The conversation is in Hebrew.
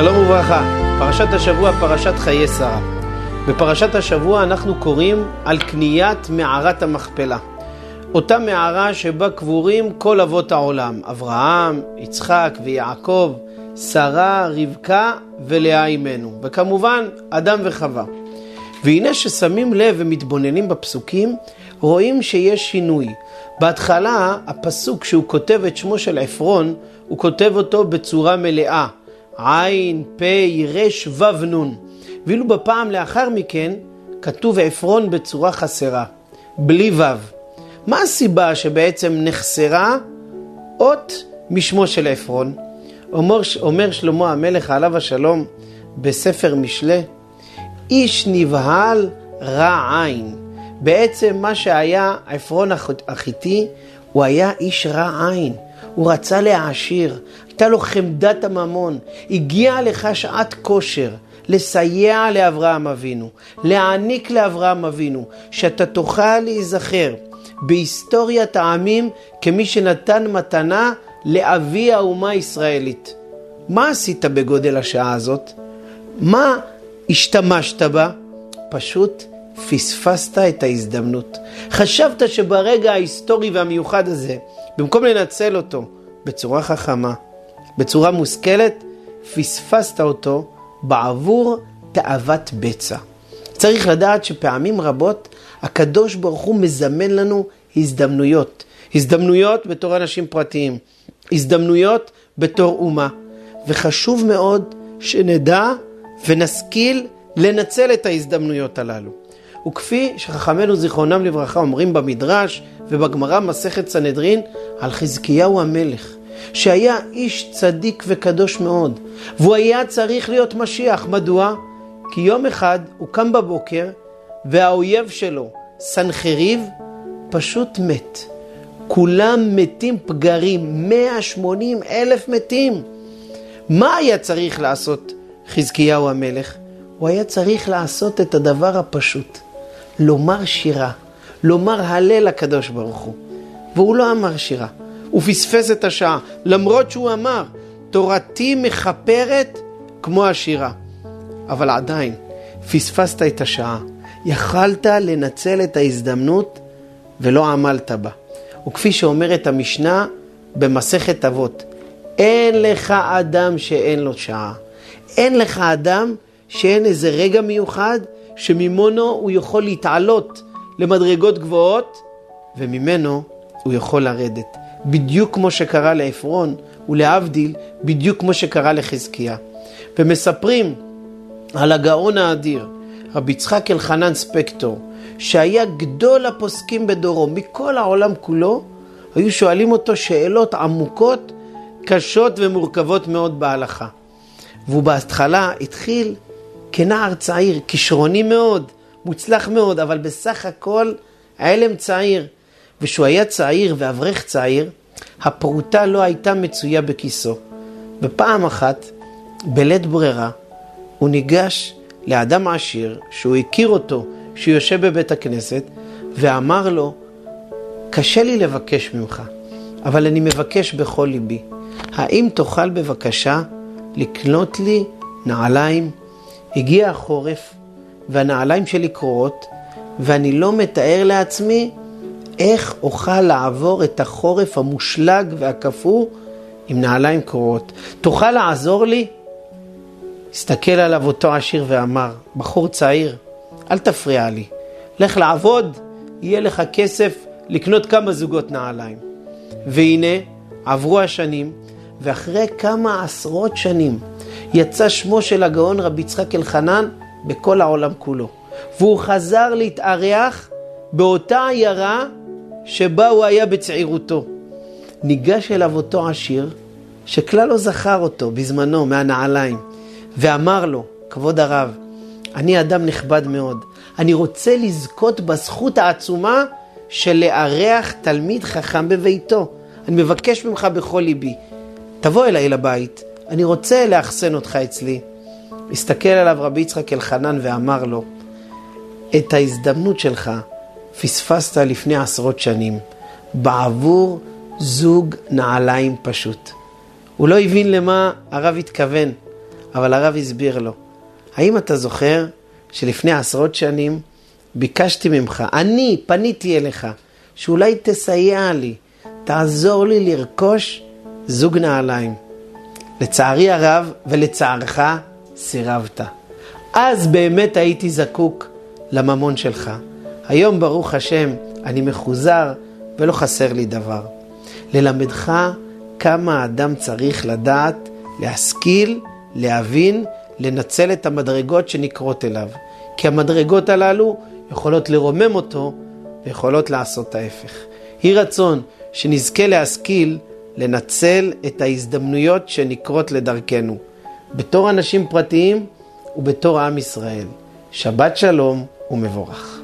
שלום וברכה, פרשת השבוע, פרשת חיי שרה. בפרשת השבוע אנחנו קוראים על קניית מערת המכפלה. אותה מערה שבה קבורים כל אבות העולם, אברהם, יצחק ויעקב, שרה, רבקה ולאה אימנו, וכמובן אדם וחווה. והנה ששמים לב ומתבוננים בפסוקים, רואים שיש שינוי. בהתחלה, הפסוק שהוא כותב את שמו של עפרון, הוא כותב אותו בצורה מלאה. עין, פ', ר', ו', נ'. ואילו בפעם לאחר מכן כתוב עפרון בצורה חסרה, בלי ו'. מה הסיבה שבעצם נחסרה אות משמו של עפרון? אומר, אומר שלמה המלך עליו השלום בספר משלי, איש נבהל רע עין. בעצם מה שהיה עפרון החיתי, הוא היה איש רע עין. הוא רצה להעשיר, הייתה לו חמדת הממון, הגיעה לך שעת כושר לסייע לאברהם אבינו, להעניק לאברהם אבינו, שאתה תוכל להיזכר בהיסטוריית העמים כמי שנתן מתנה לאבי האומה הישראלית. מה עשית בגודל השעה הזאת? מה השתמשת בה? פשוט פספסת את ההזדמנות. חשבת שברגע ההיסטורי והמיוחד הזה, במקום לנצל אותו בצורה חכמה, בצורה מושכלת, פספסת אותו בעבור תאוות בצע. צריך לדעת שפעמים רבות הקדוש ברוך הוא מזמן לנו הזדמנויות. הזדמנויות בתור אנשים פרטיים, הזדמנויות בתור אומה. וחשוב מאוד שנדע ונשכיל לנצל את ההזדמנויות הללו. וכפי שחכמינו זיכרונם לברכה אומרים במדרש ובגמרא מסכת סנהדרין על חזקיהו המלך, שהיה איש צדיק וקדוש מאוד, והוא היה צריך להיות משיח. מדוע? כי יום אחד הוא קם בבוקר והאויב שלו, סנחריב, פשוט מת. כולם מתים פגרים, 180 אלף מתים. מה היה צריך לעשות חזקיהו המלך? הוא היה צריך לעשות את הדבר הפשוט, לומר שירה, לומר הלל לקדוש ברוך הוא. והוא לא אמר שירה, הוא פספס את השעה, למרות שהוא אמר, תורתי מכפרת כמו השירה. אבל עדיין, פספסת את השעה. יכלת לנצל את ההזדמנות ולא עמלת בה. וכפי שאומרת המשנה במסכת אבות, אין לך אדם שאין לו שעה. אין לך אדם שאין איזה רגע מיוחד שממנו הוא יכול להתעלות למדרגות גבוהות וממנו הוא יכול לרדת. בדיוק כמו שקרה לעפרון ולהבדיל, בדיוק כמו שקרה לחזקיה. ומספרים על הגאון האדיר, רבי יצחק אלחנן ספקטור, שהיה גדול הפוסקים בדורו, מכל העולם כולו, היו שואלים אותו שאלות עמוקות, קשות ומורכבות מאוד בהלכה. והוא בהתחלה התחיל כנער צעיר, כישרוני מאוד, מוצלח מאוד, אבל בסך הכל עלם צעיר. וכשהוא היה צעיר ואברך צעיר, הפרוטה לא הייתה מצויה בכיסו. ופעם אחת, בלית ברירה, הוא ניגש לאדם עשיר, שהוא הכיר אותו, שהוא יושב בבית הכנסת, ואמר לו, קשה לי לבקש ממך, אבל אני מבקש בכל ליבי. האם תוכל בבקשה לקנות לי נעליים? הגיע החורף, והנעליים שלי קרועות, ואני לא מתאר לעצמי איך אוכל לעבור את החורף המושלג והקפוא עם נעליים קרועות. תוכל לעזור לי? הסתכל עליו אותו עשיר ואמר, בחור צעיר, אל תפריע לי. לך לעבוד, יהיה לך כסף לקנות כמה זוגות נעליים. והנה, עברו השנים, ואחרי כמה עשרות שנים יצא שמו של הגאון רבי יצחק אלחנן בכל העולם כולו. והוא חזר להתארח באותה עיירה שבה הוא היה בצעירותו. ניגש אליו אותו עשיר, שכלל לא זכר אותו בזמנו מהנעליים, ואמר לו, כבוד הרב, אני אדם נכבד מאוד, אני רוצה לזכות בזכות העצומה של לארח תלמיד חכם בביתו. אני מבקש ממך בכל ליבי, תבוא אליי לבית, אני רוצה לאחסן אותך אצלי. הסתכל עליו רבי יצחק אלחנן ואמר לו, את ההזדמנות שלך פספסת לפני עשרות שנים, בעבור זוג נעליים פשוט. הוא לא הבין למה הרב התכוון, אבל הרב הסביר לו, האם אתה זוכר שלפני עשרות שנים ביקשתי ממך, אני פניתי אליך, שאולי תסייע לי, תעזור לי לרכוש זוג נעליים. לצערי הרב ולצערך סירבת. אז באמת הייתי זקוק לממון שלך. היום ברוך השם אני מחוזר ולא חסר לי דבר. ללמדך כמה האדם צריך לדעת, להשכיל, להבין, לנצל את המדרגות שנקרות אליו. כי המדרגות הללו יכולות לרומם אותו ויכולות לעשות ההפך. יהי רצון שנזכה להשכיל לנצל את ההזדמנויות שנקרות לדרכנו, בתור אנשים פרטיים ובתור עם ישראל. שבת שלום ומבורך.